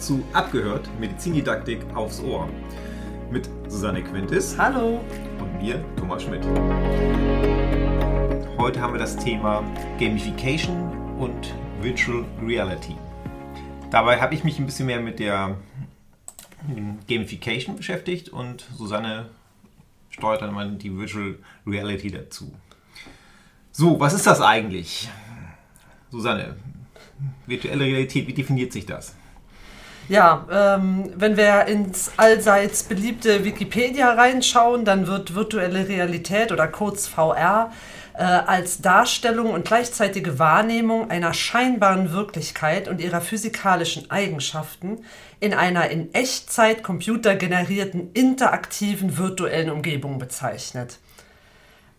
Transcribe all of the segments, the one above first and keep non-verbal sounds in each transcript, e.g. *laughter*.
zu Abgehört Medizindidaktik aufs Ohr mit Susanne Quintis. Hallo. Und mir, Thomas Schmidt. Heute haben wir das Thema Gamification und Virtual Reality. Dabei habe ich mich ein bisschen mehr mit der Gamification beschäftigt und Susanne steuert dann mal die Virtual Reality dazu. So, was ist das eigentlich? Susanne, virtuelle Realität, wie definiert sich das? Ja, ähm, wenn wir ins allseits beliebte Wikipedia reinschauen, dann wird virtuelle Realität oder kurz VR äh, als Darstellung und gleichzeitige Wahrnehmung einer scheinbaren Wirklichkeit und ihrer physikalischen Eigenschaften in einer in Echtzeit computergenerierten interaktiven virtuellen Umgebung bezeichnet.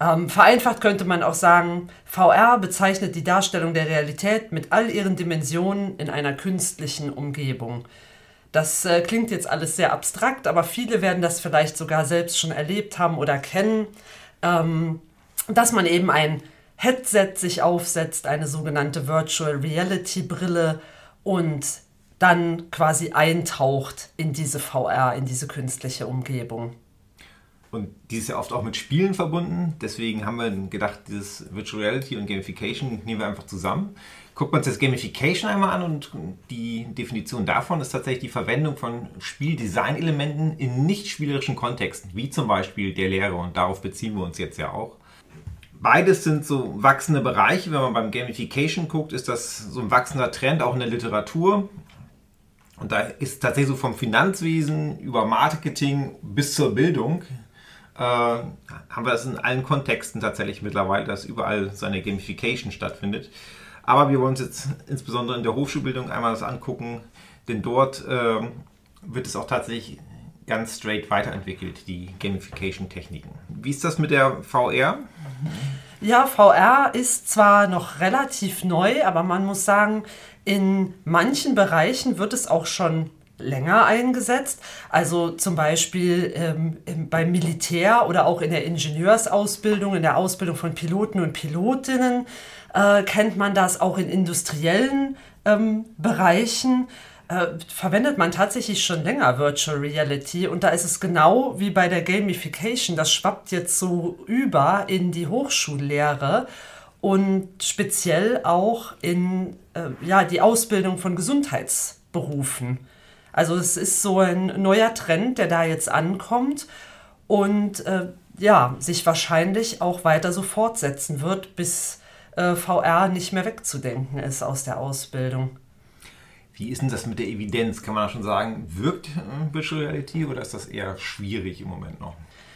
Ähm, vereinfacht könnte man auch sagen, VR bezeichnet die Darstellung der Realität mit all ihren Dimensionen in einer künstlichen Umgebung. Das äh, klingt jetzt alles sehr abstrakt, aber viele werden das vielleicht sogar selbst schon erlebt haben oder kennen, ähm, dass man eben ein Headset sich aufsetzt, eine sogenannte Virtual Reality Brille und dann quasi eintaucht in diese VR, in diese künstliche Umgebung. Und die ist ja oft auch mit Spielen verbunden. Deswegen haben wir gedacht, dieses Virtual Reality und Gamification nehmen wir einfach zusammen. Guckt man uns das Gamification einmal an und die Definition davon ist tatsächlich die Verwendung von Spieldesign-Elementen in nicht spielerischen Kontexten, wie zum Beispiel der Lehre und darauf beziehen wir uns jetzt ja auch. Beides sind so wachsende Bereiche. Wenn man beim Gamification guckt, ist das so ein wachsender Trend auch in der Literatur. Und da ist tatsächlich so vom Finanzwesen über Marketing bis zur Bildung äh, haben wir das in allen Kontexten tatsächlich mittlerweile, dass überall seine Gamification stattfindet. Aber wir wollen uns jetzt insbesondere in der Hochschulbildung einmal das angucken, denn dort äh, wird es auch tatsächlich ganz straight weiterentwickelt, die Gamification-Techniken. Wie ist das mit der VR? Ja, VR ist zwar noch relativ neu, aber man muss sagen, in manchen Bereichen wird es auch schon länger eingesetzt. Also zum Beispiel ähm, beim Militär oder auch in der Ingenieursausbildung, in der Ausbildung von Piloten und Pilotinnen äh, kennt man das auch in industriellen ähm, Bereichen. Äh, verwendet man tatsächlich schon länger Virtual Reality und da ist es genau wie bei der Gamification, das schwappt jetzt so über in die Hochschullehre und speziell auch in äh, ja, die Ausbildung von Gesundheitsberufen. Also es ist so ein neuer Trend, der da jetzt ankommt und äh, ja, sich wahrscheinlich auch weiter so fortsetzen wird, bis äh, VR nicht mehr wegzudenken ist aus der Ausbildung. Wie ist denn das mit der Evidenz? Kann man da schon sagen, wirkt äh, Virtual Reality oder ist das eher schwierig im Moment noch?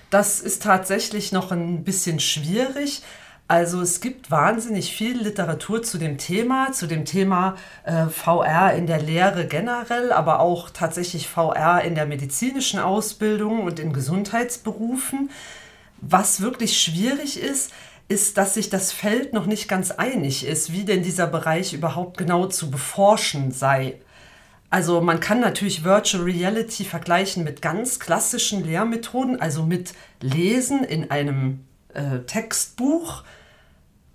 Das ist tatsächlich noch ein bisschen schwierig. Also es gibt wahnsinnig viel Literatur zu dem Thema, zu dem Thema äh, VR in der Lehre generell, aber auch tatsächlich VR in der medizinischen Ausbildung und in Gesundheitsberufen. Was wirklich schwierig ist, ist, dass sich das Feld noch nicht ganz einig ist, wie denn dieser Bereich überhaupt genau zu beforschen sei. Also man kann natürlich Virtual Reality vergleichen mit ganz klassischen Lehrmethoden, also mit Lesen in einem äh, Textbuch,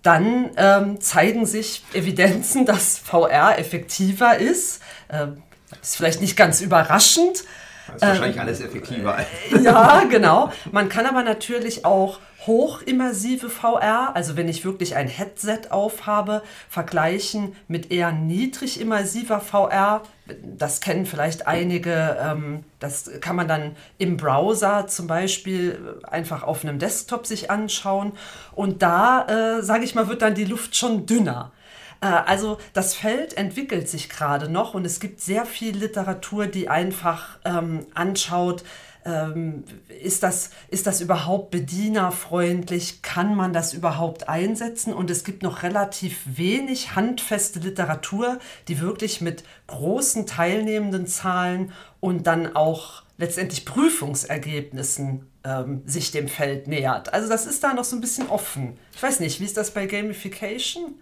dann ähm, zeigen sich Evidenzen, dass VR effektiver ist. Ähm, ist vielleicht nicht ganz überraschend. Das ist wahrscheinlich ähm, alles effektiver. ja, genau. Man kann aber natürlich auch hochimmersive VR, also wenn ich wirklich ein Headset aufhabe, vergleichen mit eher niedrig immersiver VR. Das kennen vielleicht einige. Ähm, das kann man dann im Browser zum Beispiel einfach auf einem Desktop sich anschauen. Und da, äh, sage ich mal, wird dann die Luft schon dünner. Äh, also das Feld entwickelt sich gerade noch und es gibt sehr viel Literatur, die einfach ähm, anschaut, ähm, ist, das, ist das überhaupt bedienerfreundlich? Kann man das überhaupt einsetzen? Und es gibt noch relativ wenig handfeste Literatur, die wirklich mit großen teilnehmenden Zahlen und dann auch letztendlich Prüfungsergebnissen ähm, sich dem Feld nähert. Also das ist da noch so ein bisschen offen. Ich weiß nicht, wie ist das bei Gamification?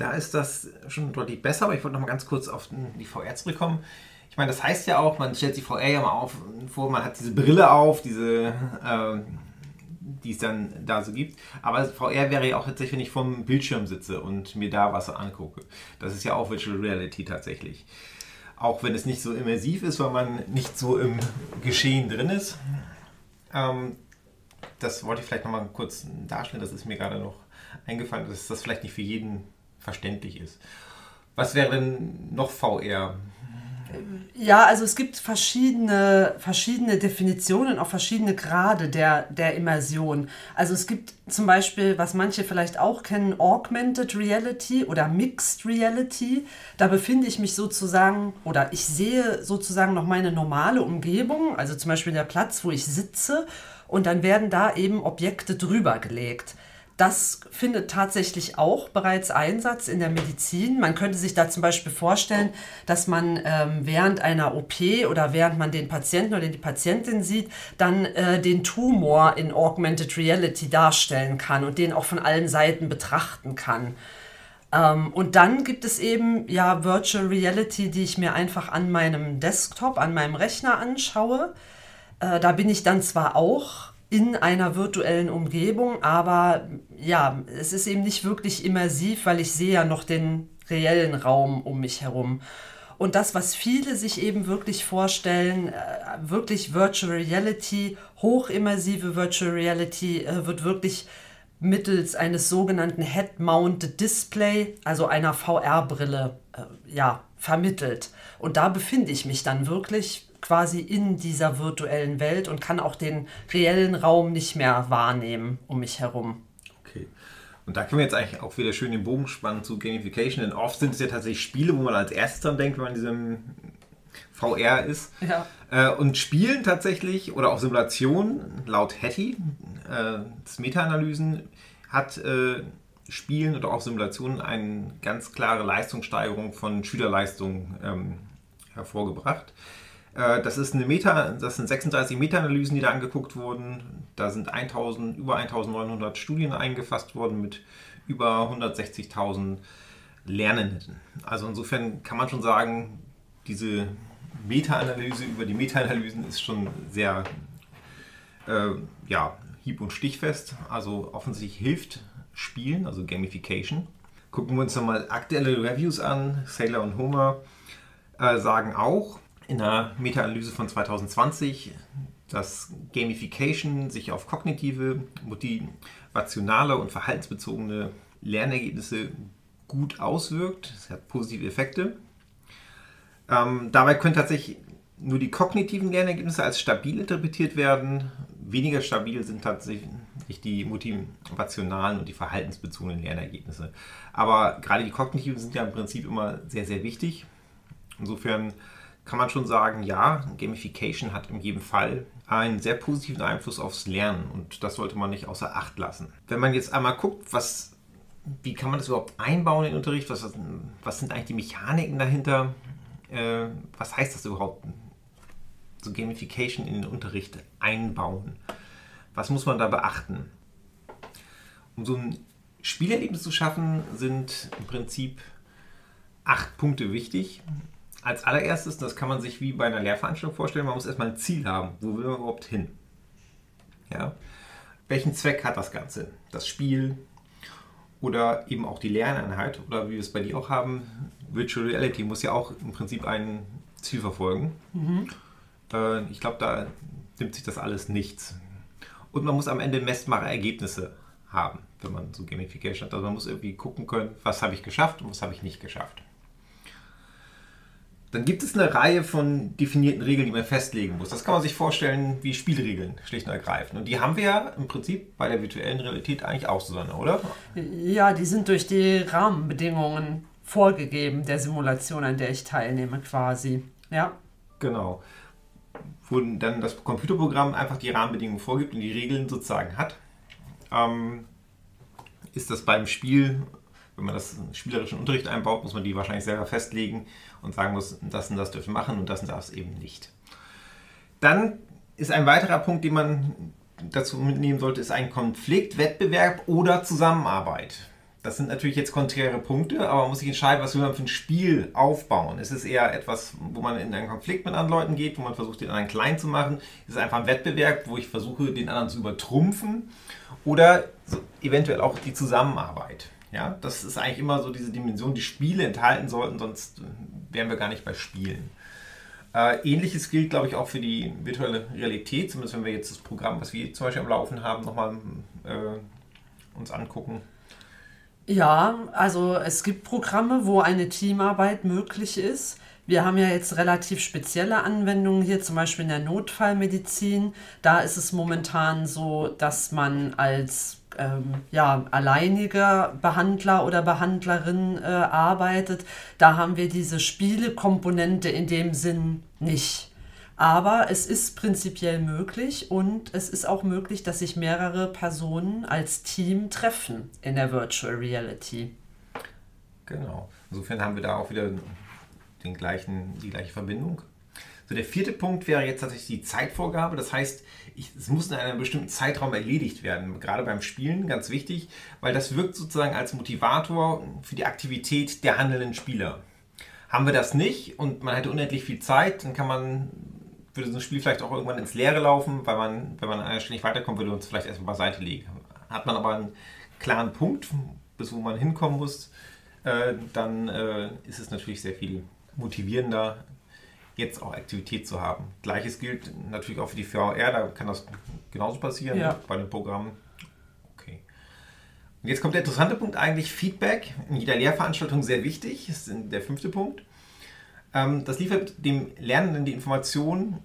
Da ist das schon deutlich besser, aber ich wollte noch mal ganz kurz auf die VR zurückkommen ich meine, das heißt ja auch, man stellt sich VR ja mal auf, vor, man hat diese Brille auf, diese, äh, die es dann da so gibt. Aber VR wäre ja auch tatsächlich, wenn ich vom Bildschirm sitze und mir da was angucke. Das ist ja auch Virtual Reality tatsächlich. auch wenn es nicht so immersiv ist, weil man nicht so im Geschehen drin ist. Ähm, das wollte ich vielleicht nochmal kurz darstellen, das ist mir gerade noch eingefallen, dass das vielleicht nicht für jeden verständlich ist. Was wäre denn noch VR? Ja, also es gibt verschiedene, verschiedene Definitionen, auch verschiedene Grade der, der Immersion. Also es gibt zum Beispiel, was manche vielleicht auch kennen, Augmented Reality oder Mixed Reality. Da befinde ich mich sozusagen oder ich sehe sozusagen noch meine normale Umgebung, also zum Beispiel der Platz, wo ich sitze, und dann werden da eben Objekte drüber gelegt. Das findet tatsächlich auch bereits Einsatz in der Medizin. Man könnte sich da zum Beispiel vorstellen, dass man ähm, während einer OP oder während man den Patienten oder die Patientin sieht, dann äh, den Tumor in Augmented Reality darstellen kann und den auch von allen Seiten betrachten kann. Ähm, und dann gibt es eben ja Virtual Reality, die ich mir einfach an meinem Desktop, an meinem Rechner anschaue. Äh, da bin ich dann zwar auch in einer virtuellen Umgebung, aber ja, es ist eben nicht wirklich immersiv, weil ich sehe ja noch den reellen Raum um mich herum. Und das, was viele sich eben wirklich vorstellen, äh, wirklich Virtual Reality, hochimmersive Virtual Reality, äh, wird wirklich mittels eines sogenannten Head-Mounted Display, also einer VR-Brille, äh, ja, vermittelt. Und da befinde ich mich dann wirklich quasi in dieser virtuellen Welt und kann auch den reellen Raum nicht mehr wahrnehmen um mich herum. Okay. Und da können wir jetzt eigentlich auch wieder schön den Bogen spannen zu Gamification, denn oft sind es ja tatsächlich Spiele, wo man als erstes dann denkt, wenn man in diesem VR ist. Ja. Äh, und Spielen tatsächlich oder auch Simulationen, laut Hattie, äh, das Meta-Analysen, hat äh, Spielen oder auch Simulationen eine ganz klare Leistungssteigerung von Schülerleistungen ähm, hervorgebracht. Äh, das ist eine Meta, das sind 36 Meta-Analysen, die da angeguckt wurden. Da sind 1000, über 1900 Studien eingefasst worden mit über 160.000 Lernenden. Also insofern kann man schon sagen, diese Meta-Analyse über die Meta-Analysen ist schon sehr äh, ja, hieb- und stichfest. Also offensichtlich hilft Spielen, also Gamification. Gucken wir uns nochmal aktuelle Reviews an. Sailor und Homer äh, sagen auch, in einer Meta-Analyse von 2020, dass Gamification sich auf kognitive, motivationale und verhaltensbezogene Lernergebnisse gut auswirkt. Es hat positive Effekte. Ähm, dabei können tatsächlich nur die kognitiven Lernergebnisse als stabil interpretiert werden. Weniger stabil sind tatsächlich die motivationalen und die verhaltensbezogenen Lernergebnisse. Aber gerade die kognitiven sind ja im Prinzip immer sehr, sehr wichtig. Insofern kann man schon sagen, ja, Gamification hat in jedem Fall einen sehr positiven Einfluss aufs Lernen und das sollte man nicht außer Acht lassen. Wenn man jetzt einmal guckt, was, wie kann man das überhaupt einbauen in den Unterricht, was, was sind eigentlich die Mechaniken dahinter, äh, was heißt das überhaupt, so Gamification in den Unterricht einbauen, was muss man da beachten? Um so ein Spielerlebnis zu schaffen, sind im Prinzip acht Punkte wichtig als allererstes, das kann man sich wie bei einer Lehrveranstaltung vorstellen, man muss erstmal ein Ziel haben. Wo will man überhaupt hin? Ja? Welchen Zweck hat das Ganze? Das Spiel oder eben auch die Lerneinheit oder wie wir es bei dir auch haben, Virtual Reality muss ja auch im Prinzip ein Ziel verfolgen. Mhm. Äh, ich glaube, da nimmt sich das alles nichts. Und man muss am Ende messbare Ergebnisse haben, wenn man so Gamification hat. Also man muss irgendwie gucken können, was habe ich geschafft und was habe ich nicht geschafft. Dann gibt es eine Reihe von definierten Regeln, die man festlegen muss. Das kann man sich vorstellen wie Spielregeln, schlicht und ergreifend. Und die haben wir ja im Prinzip bei der virtuellen Realität eigentlich auch, Susanne, oder? Ja, die sind durch die Rahmenbedingungen vorgegeben der Simulation, an der ich teilnehme, quasi. Ja. Genau. Wo dann das Computerprogramm einfach die Rahmenbedingungen vorgibt und die Regeln sozusagen hat. Ähm, ist das beim Spiel wenn man das in spielerischen Unterricht einbaut, muss man die wahrscheinlich selber festlegen und sagen muss, das und das dürfen machen und das und das eben nicht. Dann ist ein weiterer Punkt, den man dazu mitnehmen sollte, ist ein Konflikt, Wettbewerb oder Zusammenarbeit. Das sind natürlich jetzt konträre Punkte, aber man muss sich entscheiden, was will man für ein Spiel aufbauen. Ist es eher etwas, wo man in einen Konflikt mit anderen Leuten geht, wo man versucht, den anderen klein zu machen? Ist es einfach ein Wettbewerb, wo ich versuche, den anderen zu übertrumpfen? Oder eventuell auch die Zusammenarbeit? Ja, das ist eigentlich immer so diese Dimension, die Spiele enthalten sollten, sonst wären wir gar nicht bei Spielen. Äh, ähnliches gilt, glaube ich, auch für die virtuelle Realität, zumindest wenn wir jetzt das Programm, was wir zum Beispiel am Laufen haben, nochmal äh, uns angucken. Ja, also es gibt Programme, wo eine Teamarbeit möglich ist. Wir haben ja jetzt relativ spezielle Anwendungen hier, zum Beispiel in der Notfallmedizin. Da ist es momentan so, dass man als ähm, ja, alleiniger Behandler oder Behandlerin äh, arbeitet. Da haben wir diese Spielekomponente in dem Sinn nicht. Aber es ist prinzipiell möglich und es ist auch möglich, dass sich mehrere Personen als Team treffen in der Virtual Reality. Genau. Insofern haben wir da auch wieder den gleichen, die gleiche Verbindung. So, der vierte Punkt wäre jetzt tatsächlich die Zeitvorgabe. Das heißt, ich, es muss in einem bestimmten Zeitraum erledigt werden. Gerade beim Spielen ganz wichtig, weil das wirkt sozusagen als Motivator für die Aktivität der handelnden Spieler. Haben wir das nicht und man hätte unendlich viel Zeit, dann kann man würde so ein Spiel vielleicht auch irgendwann ins Leere laufen, weil man, wenn man an einer weiterkommt, würde uns vielleicht erstmal beiseite legen. Hat man aber einen klaren Punkt, bis wo man hinkommen muss, äh, dann äh, ist es natürlich sehr viel motivierender, jetzt auch Aktivität zu haben. Gleiches gilt natürlich auch für die VR, da kann das genauso passieren ja. bei den Programmen. Okay. Und jetzt kommt der interessante Punkt eigentlich, Feedback in jeder Lehrveranstaltung sehr wichtig, das ist der fünfte Punkt. Ähm, das liefert dem Lernenden die Information,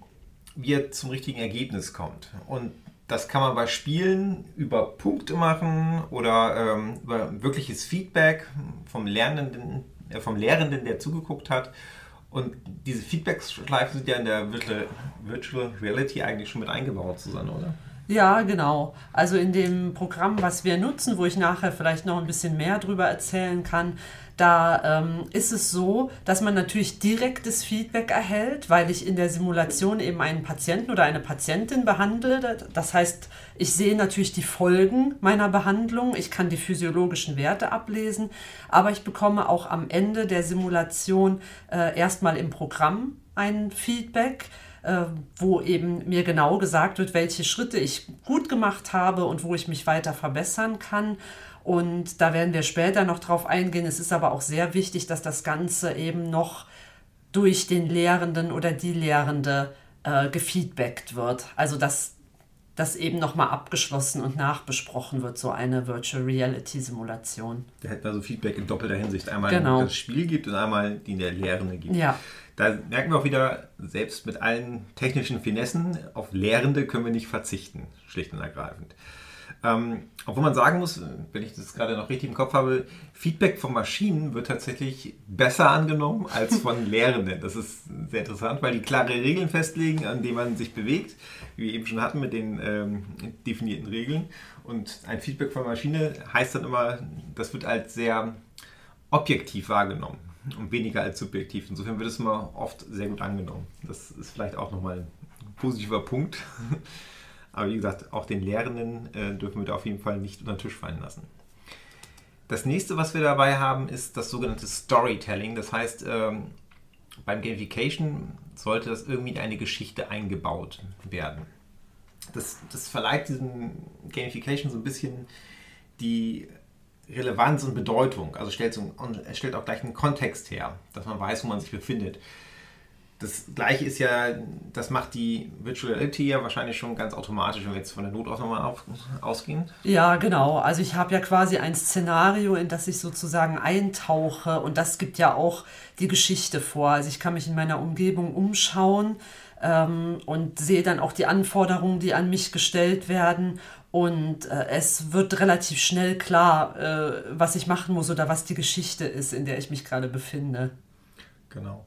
wie er zum richtigen Ergebnis kommt. Und das kann man bei Spielen über Punkte machen oder ähm, über wirkliches Feedback vom Lernenden, äh, vom Lehrenden, der zugeguckt hat. Und diese Feedback-Schleifen sind ja in der Virtual, Virtual Reality eigentlich schon mit eingebaut, Susanne, oder? Ja, genau. Also in dem Programm, was wir nutzen, wo ich nachher vielleicht noch ein bisschen mehr drüber erzählen kann, da ähm, ist es so, dass man natürlich direktes Feedback erhält, weil ich in der Simulation eben einen Patienten oder eine Patientin behandle. Das heißt, ich sehe natürlich die Folgen meiner Behandlung, ich kann die physiologischen Werte ablesen, aber ich bekomme auch am Ende der Simulation äh, erstmal im Programm ein Feedback äh, wo eben mir genau gesagt wird, welche Schritte ich gut gemacht habe und wo ich mich weiter verbessern kann. Und da werden wir später noch drauf eingehen. Es ist aber auch sehr wichtig, dass das Ganze eben noch durch den Lehrenden oder die Lehrende äh, gefeedbackt wird. Also dass das eben nochmal abgeschlossen und nachbesprochen wird, so eine Virtual Reality Simulation. Da hätten wir so Feedback in doppelter Hinsicht. Einmal genau. das Spiel gibt und einmal die der Lehrende gibt. Ja. Da merken wir auch wieder, selbst mit allen technischen Finessen, auf Lehrende können wir nicht verzichten, schlicht und ergreifend. Ähm, obwohl man sagen muss, wenn ich das gerade noch richtig im Kopf habe, Feedback von Maschinen wird tatsächlich besser angenommen als von *laughs* Lehrenden. Das ist sehr interessant, weil die klare Regeln festlegen, an denen man sich bewegt, wie wir eben schon hatten mit den ähm, definierten Regeln. Und ein Feedback von Maschine heißt dann immer, das wird als sehr objektiv wahrgenommen und weniger als subjektiv. Insofern wird es immer oft sehr gut angenommen. Das ist vielleicht auch nochmal ein positiver Punkt. *laughs* Aber wie gesagt, auch den Lehrenden äh, dürfen wir da auf jeden Fall nicht unter den Tisch fallen lassen. Das nächste, was wir dabei haben, ist das sogenannte Storytelling. Das heißt, ähm, beim Gamification sollte das irgendwie in eine Geschichte eingebaut werden. Das, das verleiht diesem Gamification so ein bisschen die Relevanz und Bedeutung. Also stellt, so, es stellt auch gleich einen Kontext her, dass man weiß, wo man sich befindet. Das gleiche ist ja, das macht die Virtual Reality ja wahrscheinlich schon ganz automatisch, wenn wir jetzt von der Notaufnahme auf, ausgehen. Ja, genau. Also ich habe ja quasi ein Szenario, in das ich sozusagen eintauche und das gibt ja auch die Geschichte vor. Also ich kann mich in meiner Umgebung umschauen ähm, und sehe dann auch die Anforderungen, die an mich gestellt werden und äh, es wird relativ schnell klar, äh, was ich machen muss oder was die Geschichte ist, in der ich mich gerade befinde. Genau.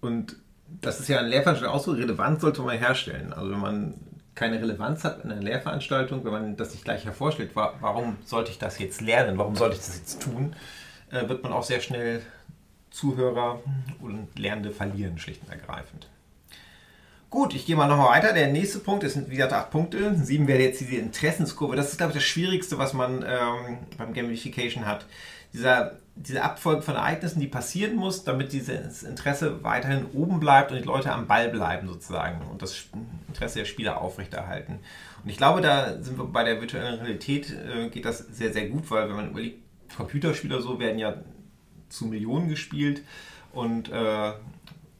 Und das ist ja in Lehrveranstaltung auch so, Relevanz sollte man herstellen. Also wenn man keine Relevanz hat in einer Lehrveranstaltung, wenn man das nicht gleich hervorstellt, warum sollte ich das jetzt lernen, warum sollte ich das jetzt tun, äh, wird man auch sehr schnell Zuhörer und Lernende verlieren, schlicht und ergreifend. Gut, ich gehe mal nochmal weiter. Der nächste Punkt ist, wie gesagt, acht Punkte. Sieben wäre jetzt diese Interessenskurve. Das ist, glaube ich, das Schwierigste, was man ähm, beim Gamification hat. Dieser, diese Abfolge von Ereignissen, die passieren muss, damit dieses Interesse weiterhin oben bleibt und die Leute am Ball bleiben sozusagen und das Interesse der Spieler aufrechterhalten. Und ich glaube, da sind wir bei der virtuellen Realität, äh, geht das sehr, sehr gut, weil wenn man überlegt, Computerspiele so werden ja zu Millionen gespielt Und äh,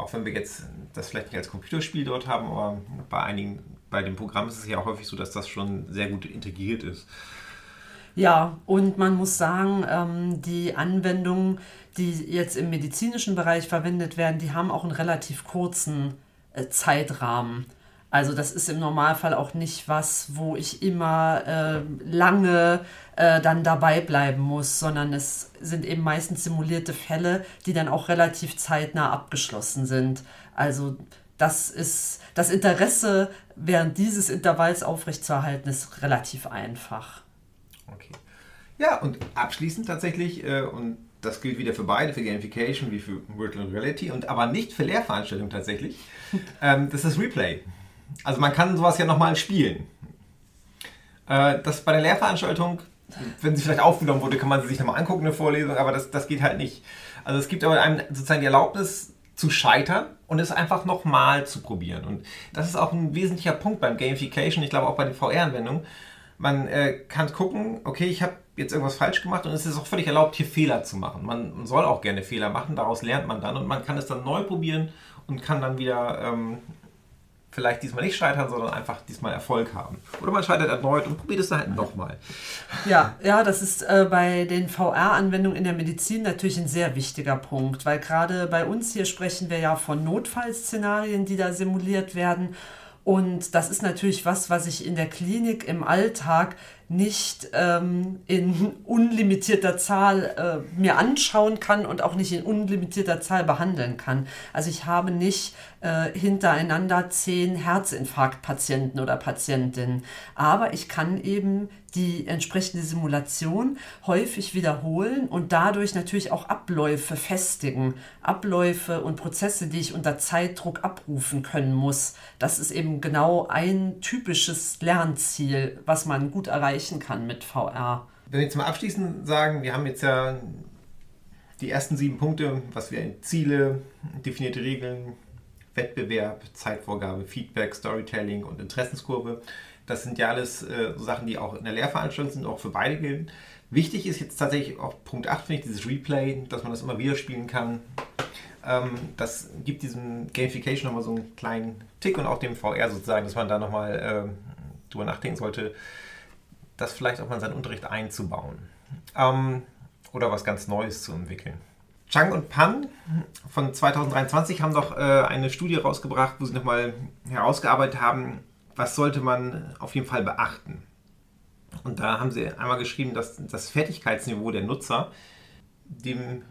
auch wenn wir jetzt das vielleicht nicht als Computerspiel dort haben, aber bei einigen, bei dem Programm ist es ja auch häufig so, dass das schon sehr gut integriert ist. Ja, und man muss sagen, ähm, die Anwendungen, die jetzt im medizinischen Bereich verwendet werden, die haben auch einen relativ kurzen äh, Zeitrahmen. Also das ist im Normalfall auch nicht was, wo ich immer äh, lange äh, dann dabei bleiben muss, sondern es sind eben meistens simulierte Fälle, die dann auch relativ zeitnah abgeschlossen sind. Also das ist das Interesse während dieses Intervalls aufrechtzuerhalten, ist relativ einfach. Okay. Ja, und abschließend tatsächlich, äh, und das gilt wieder für beide, für Gamification wie für Virtual Reality, und aber nicht für Lehrveranstaltungen tatsächlich, *laughs* ähm, das ist Replay. Also man kann sowas ja nochmal spielen. Äh, das bei der Lehrveranstaltung, wenn sie vielleicht aufgenommen wurde, kann man sie sich nochmal angucken, eine Vorlesung, aber das, das geht halt nicht. Also es gibt aber einem sozusagen die Erlaubnis zu scheitern und es einfach nochmal zu probieren. Und das ist auch ein wesentlicher Punkt beim Gamification, ich glaube auch bei den VR-Anwendungen. Man äh, kann gucken, okay, ich habe jetzt irgendwas falsch gemacht und es ist auch völlig erlaubt, hier Fehler zu machen. Man soll auch gerne Fehler machen, daraus lernt man dann und man kann es dann neu probieren und kann dann wieder ähm, vielleicht diesmal nicht scheitern, sondern einfach diesmal Erfolg haben. Oder man scheitert erneut und probiert es dann halt nochmal. Ja, ja, das ist äh, bei den VR-Anwendungen in der Medizin natürlich ein sehr wichtiger Punkt, weil gerade bei uns hier sprechen wir ja von Notfallszenarien, die da simuliert werden. Und das ist natürlich was, was ich in der Klinik im Alltag nicht ähm, in unlimitierter Zahl äh, mir anschauen kann und auch nicht in unlimitierter Zahl behandeln kann. Also ich habe nicht äh, hintereinander zehn Herzinfarktpatienten oder Patientinnen, aber ich kann eben die entsprechende Simulation häufig wiederholen und dadurch natürlich auch Abläufe festigen. Abläufe und Prozesse, die ich unter Zeitdruck abrufen können muss. Das ist eben genau ein typisches Lernziel, was man gut erreichen kann mit VR. Wenn wir zum Abschließen sagen, wir haben jetzt ja die ersten sieben Punkte, was wir Ziele, definierte Regeln, Wettbewerb, Zeitvorgabe, Feedback, Storytelling und Interessenskurve das sind ja alles äh, so Sachen, die auch in der Lehrveranstaltung sind, auch für beide gelten. Wichtig ist jetzt tatsächlich auch Punkt 8, finde ich, dieses Replay, dass man das immer wieder spielen kann. Ähm, das gibt diesem Gamification nochmal so einen kleinen Tick und auch dem VR sozusagen, dass man da nochmal äh, drüber nachdenken sollte, das vielleicht auch mal in seinen Unterricht einzubauen. Ähm, oder was ganz Neues zu entwickeln. Chang und Pan von 2023 haben doch äh, eine Studie rausgebracht, wo sie nochmal herausgearbeitet haben, was sollte man auf jeden Fall beachten? Und da haben sie einmal geschrieben, dass das Fertigkeitsniveau der Nutzer dem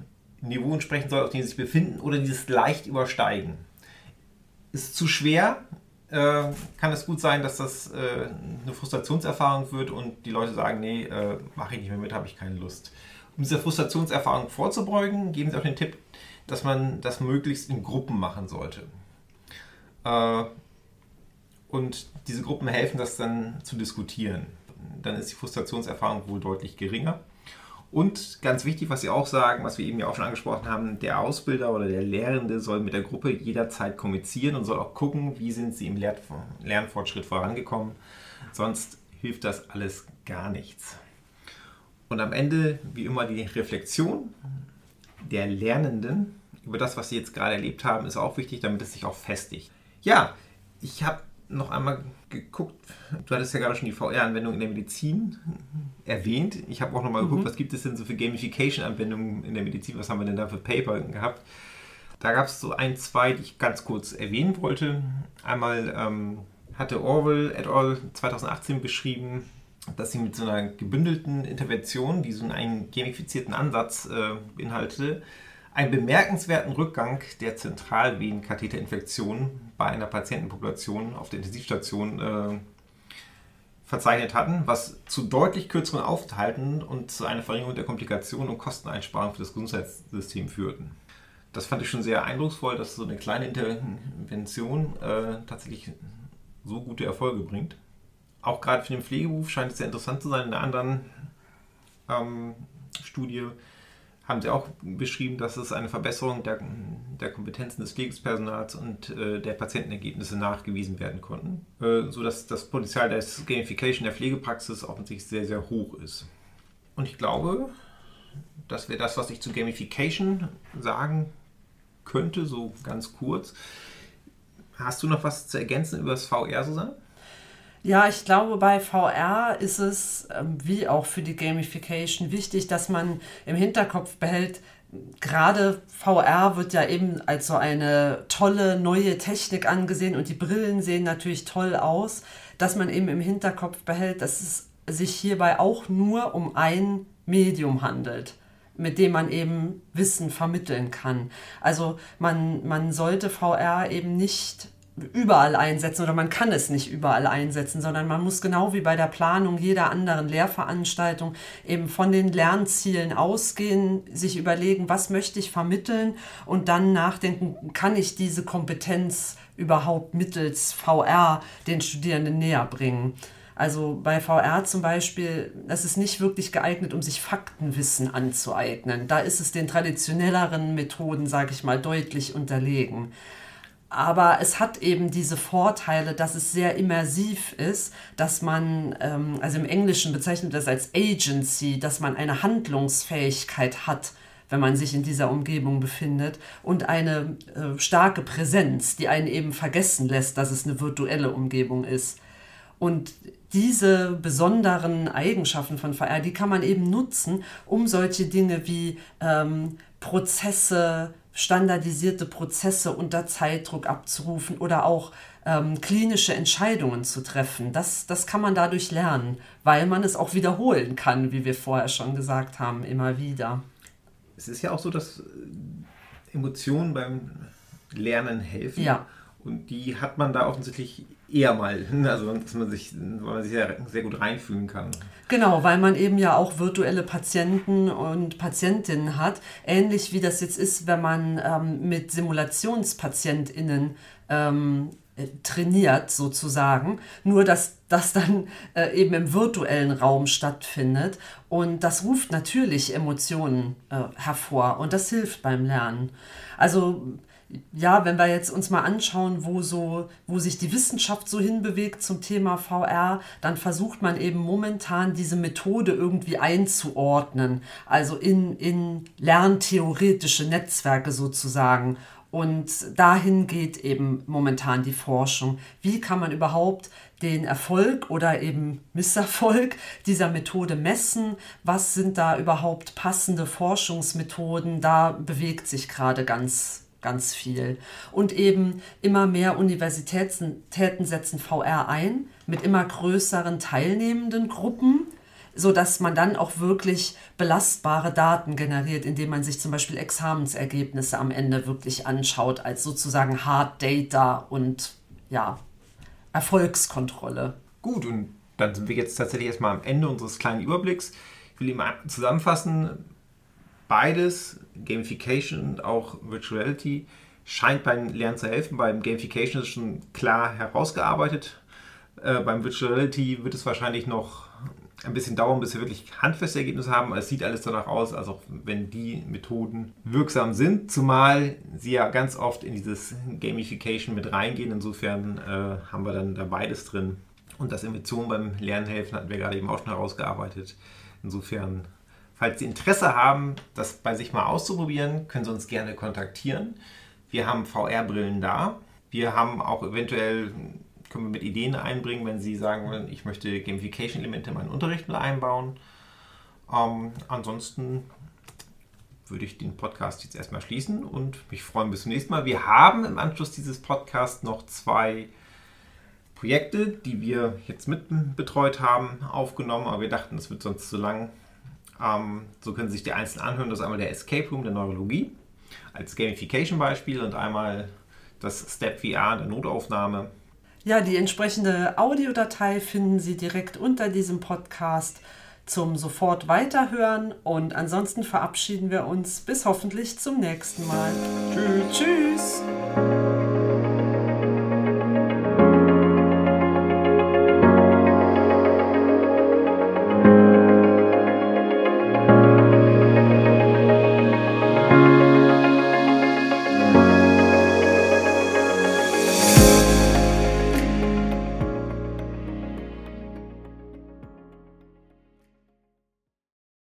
Niveau entsprechen soll, auf dem sie sich befinden, oder dieses leicht übersteigen. Ist zu schwer, äh, kann es gut sein, dass das äh, eine Frustrationserfahrung wird und die Leute sagen, nee, äh, mache ich nicht mehr mit, habe ich keine Lust. Um dieser Frustrationserfahrung vorzubeugen, geben sie auch den Tipp, dass man das möglichst in Gruppen machen sollte. Äh, und diese Gruppen helfen, das dann zu diskutieren. Dann ist die Frustrationserfahrung wohl deutlich geringer. Und ganz wichtig, was Sie auch sagen, was wir eben ja auch schon angesprochen haben, der Ausbilder oder der Lehrende soll mit der Gruppe jederzeit kommunizieren und soll auch gucken, wie sind sie im Lernfortschritt vorangekommen. Sonst hilft das alles gar nichts. Und am Ende, wie immer, die Reflexion der Lernenden über das, was sie jetzt gerade erlebt haben, ist auch wichtig, damit es sich auch festigt. Ja, ich habe noch einmal geguckt. Du hattest ja gerade schon die VR-Anwendung in der Medizin erwähnt. Ich habe auch noch mal geguckt, mhm. was gibt es denn so für Gamification-Anwendungen in der Medizin? Was haben wir denn da für Paper gehabt? Da gab es so ein, zwei, die ich ganz kurz erwähnen wollte. Einmal ähm, hatte Orwell et al. 2018 beschrieben, dass sie mit so einer gebündelten Intervention, die so einen gamifizierten Ansatz äh, beinhaltete, einen bemerkenswerten Rückgang der Zentralvenenkatheterinfektion bei einer Patientenpopulation auf der Intensivstation äh, verzeichnet hatten, was zu deutlich kürzeren Aufenthalten und zu einer Verringerung der Komplikationen und Kosteneinsparung für das Gesundheitssystem führten. Das fand ich schon sehr eindrucksvoll, dass so eine kleine Intervention äh, tatsächlich so gute Erfolge bringt. Auch gerade für den Pflegeberuf scheint es sehr interessant zu sein. In einer anderen ähm, Studie haben Sie auch beschrieben, dass es eine Verbesserung der, der Kompetenzen des Pflegepersonals und äh, der Patientenergebnisse nachgewiesen werden konnten, äh, sodass das Potenzial der Gamification der Pflegepraxis offensichtlich sehr, sehr hoch ist. Und ich glaube, das wäre das, was ich zu Gamification sagen könnte, so ganz kurz. Hast du noch was zu ergänzen über das VR, Susanne? Ja, ich glaube, bei VR ist es, ähm, wie auch für die Gamification, wichtig, dass man im Hinterkopf behält, gerade VR wird ja eben als so eine tolle neue Technik angesehen und die Brillen sehen natürlich toll aus, dass man eben im Hinterkopf behält, dass es sich hierbei auch nur um ein Medium handelt mit dem man eben Wissen vermitteln kann. Also man, man sollte VR eben nicht überall einsetzen oder man kann es nicht überall einsetzen, sondern man muss genau wie bei der Planung jeder anderen Lehrveranstaltung eben von den Lernzielen ausgehen, sich überlegen, was möchte ich vermitteln und dann nachdenken, kann ich diese Kompetenz überhaupt mittels VR den Studierenden näher bringen. Also bei VR zum Beispiel, das ist nicht wirklich geeignet, um sich Faktenwissen anzueignen. Da ist es den traditionelleren Methoden, sage ich mal, deutlich unterlegen. Aber es hat eben diese Vorteile, dass es sehr immersiv ist, dass man, ähm, also im Englischen bezeichnet das als Agency, dass man eine Handlungsfähigkeit hat, wenn man sich in dieser Umgebung befindet und eine äh, starke Präsenz, die einen eben vergessen lässt, dass es eine virtuelle Umgebung ist. Und diese besonderen Eigenschaften von VR, die kann man eben nutzen, um solche Dinge wie ähm, Prozesse, standardisierte Prozesse unter Zeitdruck abzurufen oder auch ähm, klinische Entscheidungen zu treffen. Das, das kann man dadurch lernen, weil man es auch wiederholen kann, wie wir vorher schon gesagt haben, immer wieder. Es ist ja auch so, dass äh, Emotionen beim Lernen helfen. Ja. Und die hat man da offensichtlich eher mal, *laughs* also dass man sich, weil man sich sehr, sehr gut reinfühlen kann. Genau, weil man eben ja auch virtuelle Patienten und Patientinnen hat, ähnlich wie das jetzt ist, wenn man ähm, mit SimulationspatientInnen ähm, äh, trainiert sozusagen, nur dass das dann äh, eben im virtuellen Raum stattfindet und das ruft natürlich Emotionen äh, hervor und das hilft beim Lernen. Also ja, wenn wir jetzt uns mal anschauen, wo so, wo sich die Wissenschaft so hinbewegt zum Thema VR, dann versucht man eben momentan diese Methode irgendwie einzuordnen, also in, in lerntheoretische Netzwerke sozusagen. Und dahin geht eben momentan die Forschung. Wie kann man überhaupt den Erfolg oder eben Misserfolg *laughs* dieser Methode messen? Was sind da überhaupt passende Forschungsmethoden? Da bewegt sich gerade ganz ganz viel. Und eben immer mehr Universitäten setzen VR ein mit immer größeren teilnehmenden Gruppen, sodass man dann auch wirklich belastbare Daten generiert, indem man sich zum Beispiel Examensergebnisse am Ende wirklich anschaut, als sozusagen Hard Data und ja, Erfolgskontrolle. Gut, und dann sind wir jetzt tatsächlich erstmal am Ende unseres kleinen Überblicks. Ich will eben zusammenfassen, beides, Gamification und auch Virtuality, scheint beim Lernen zu helfen. Beim Gamification ist es schon klar herausgearbeitet. Äh, beim Virtuality wird es wahrscheinlich noch ein bisschen dauern, bis wir wirklich handfeste Ergebnisse haben. Es sieht alles danach aus, als auch wenn die Methoden wirksam sind, zumal sie ja ganz oft in dieses Gamification mit reingehen. Insofern äh, haben wir dann da beides drin. Und das Emotionen beim Lernen helfen hatten wir gerade eben auch schon herausgearbeitet. Insofern Falls Sie Interesse haben, das bei sich mal auszuprobieren, können Sie uns gerne kontaktieren. Wir haben VR-Brillen da. Wir haben auch eventuell, können wir mit Ideen einbringen, wenn Sie sagen wollen, ich möchte Gamification-Elemente in meinen Unterricht mit einbauen. Ähm, ansonsten würde ich den Podcast jetzt erstmal schließen und mich freuen bis zum nächsten Mal. Wir haben im Anschluss dieses Podcasts noch zwei Projekte, die wir jetzt mit betreut haben, aufgenommen, aber wir dachten, es wird sonst zu lang. Ähm, so können Sie sich die einzelnen anhören. Das ist einmal der Escape Room der Neurologie als Gamification-Beispiel und einmal das Step VR der Notaufnahme. Ja, die entsprechende Audiodatei finden Sie direkt unter diesem Podcast zum sofort weiterhören und ansonsten verabschieden wir uns bis hoffentlich zum nächsten Mal. Tschüss. Tschüss.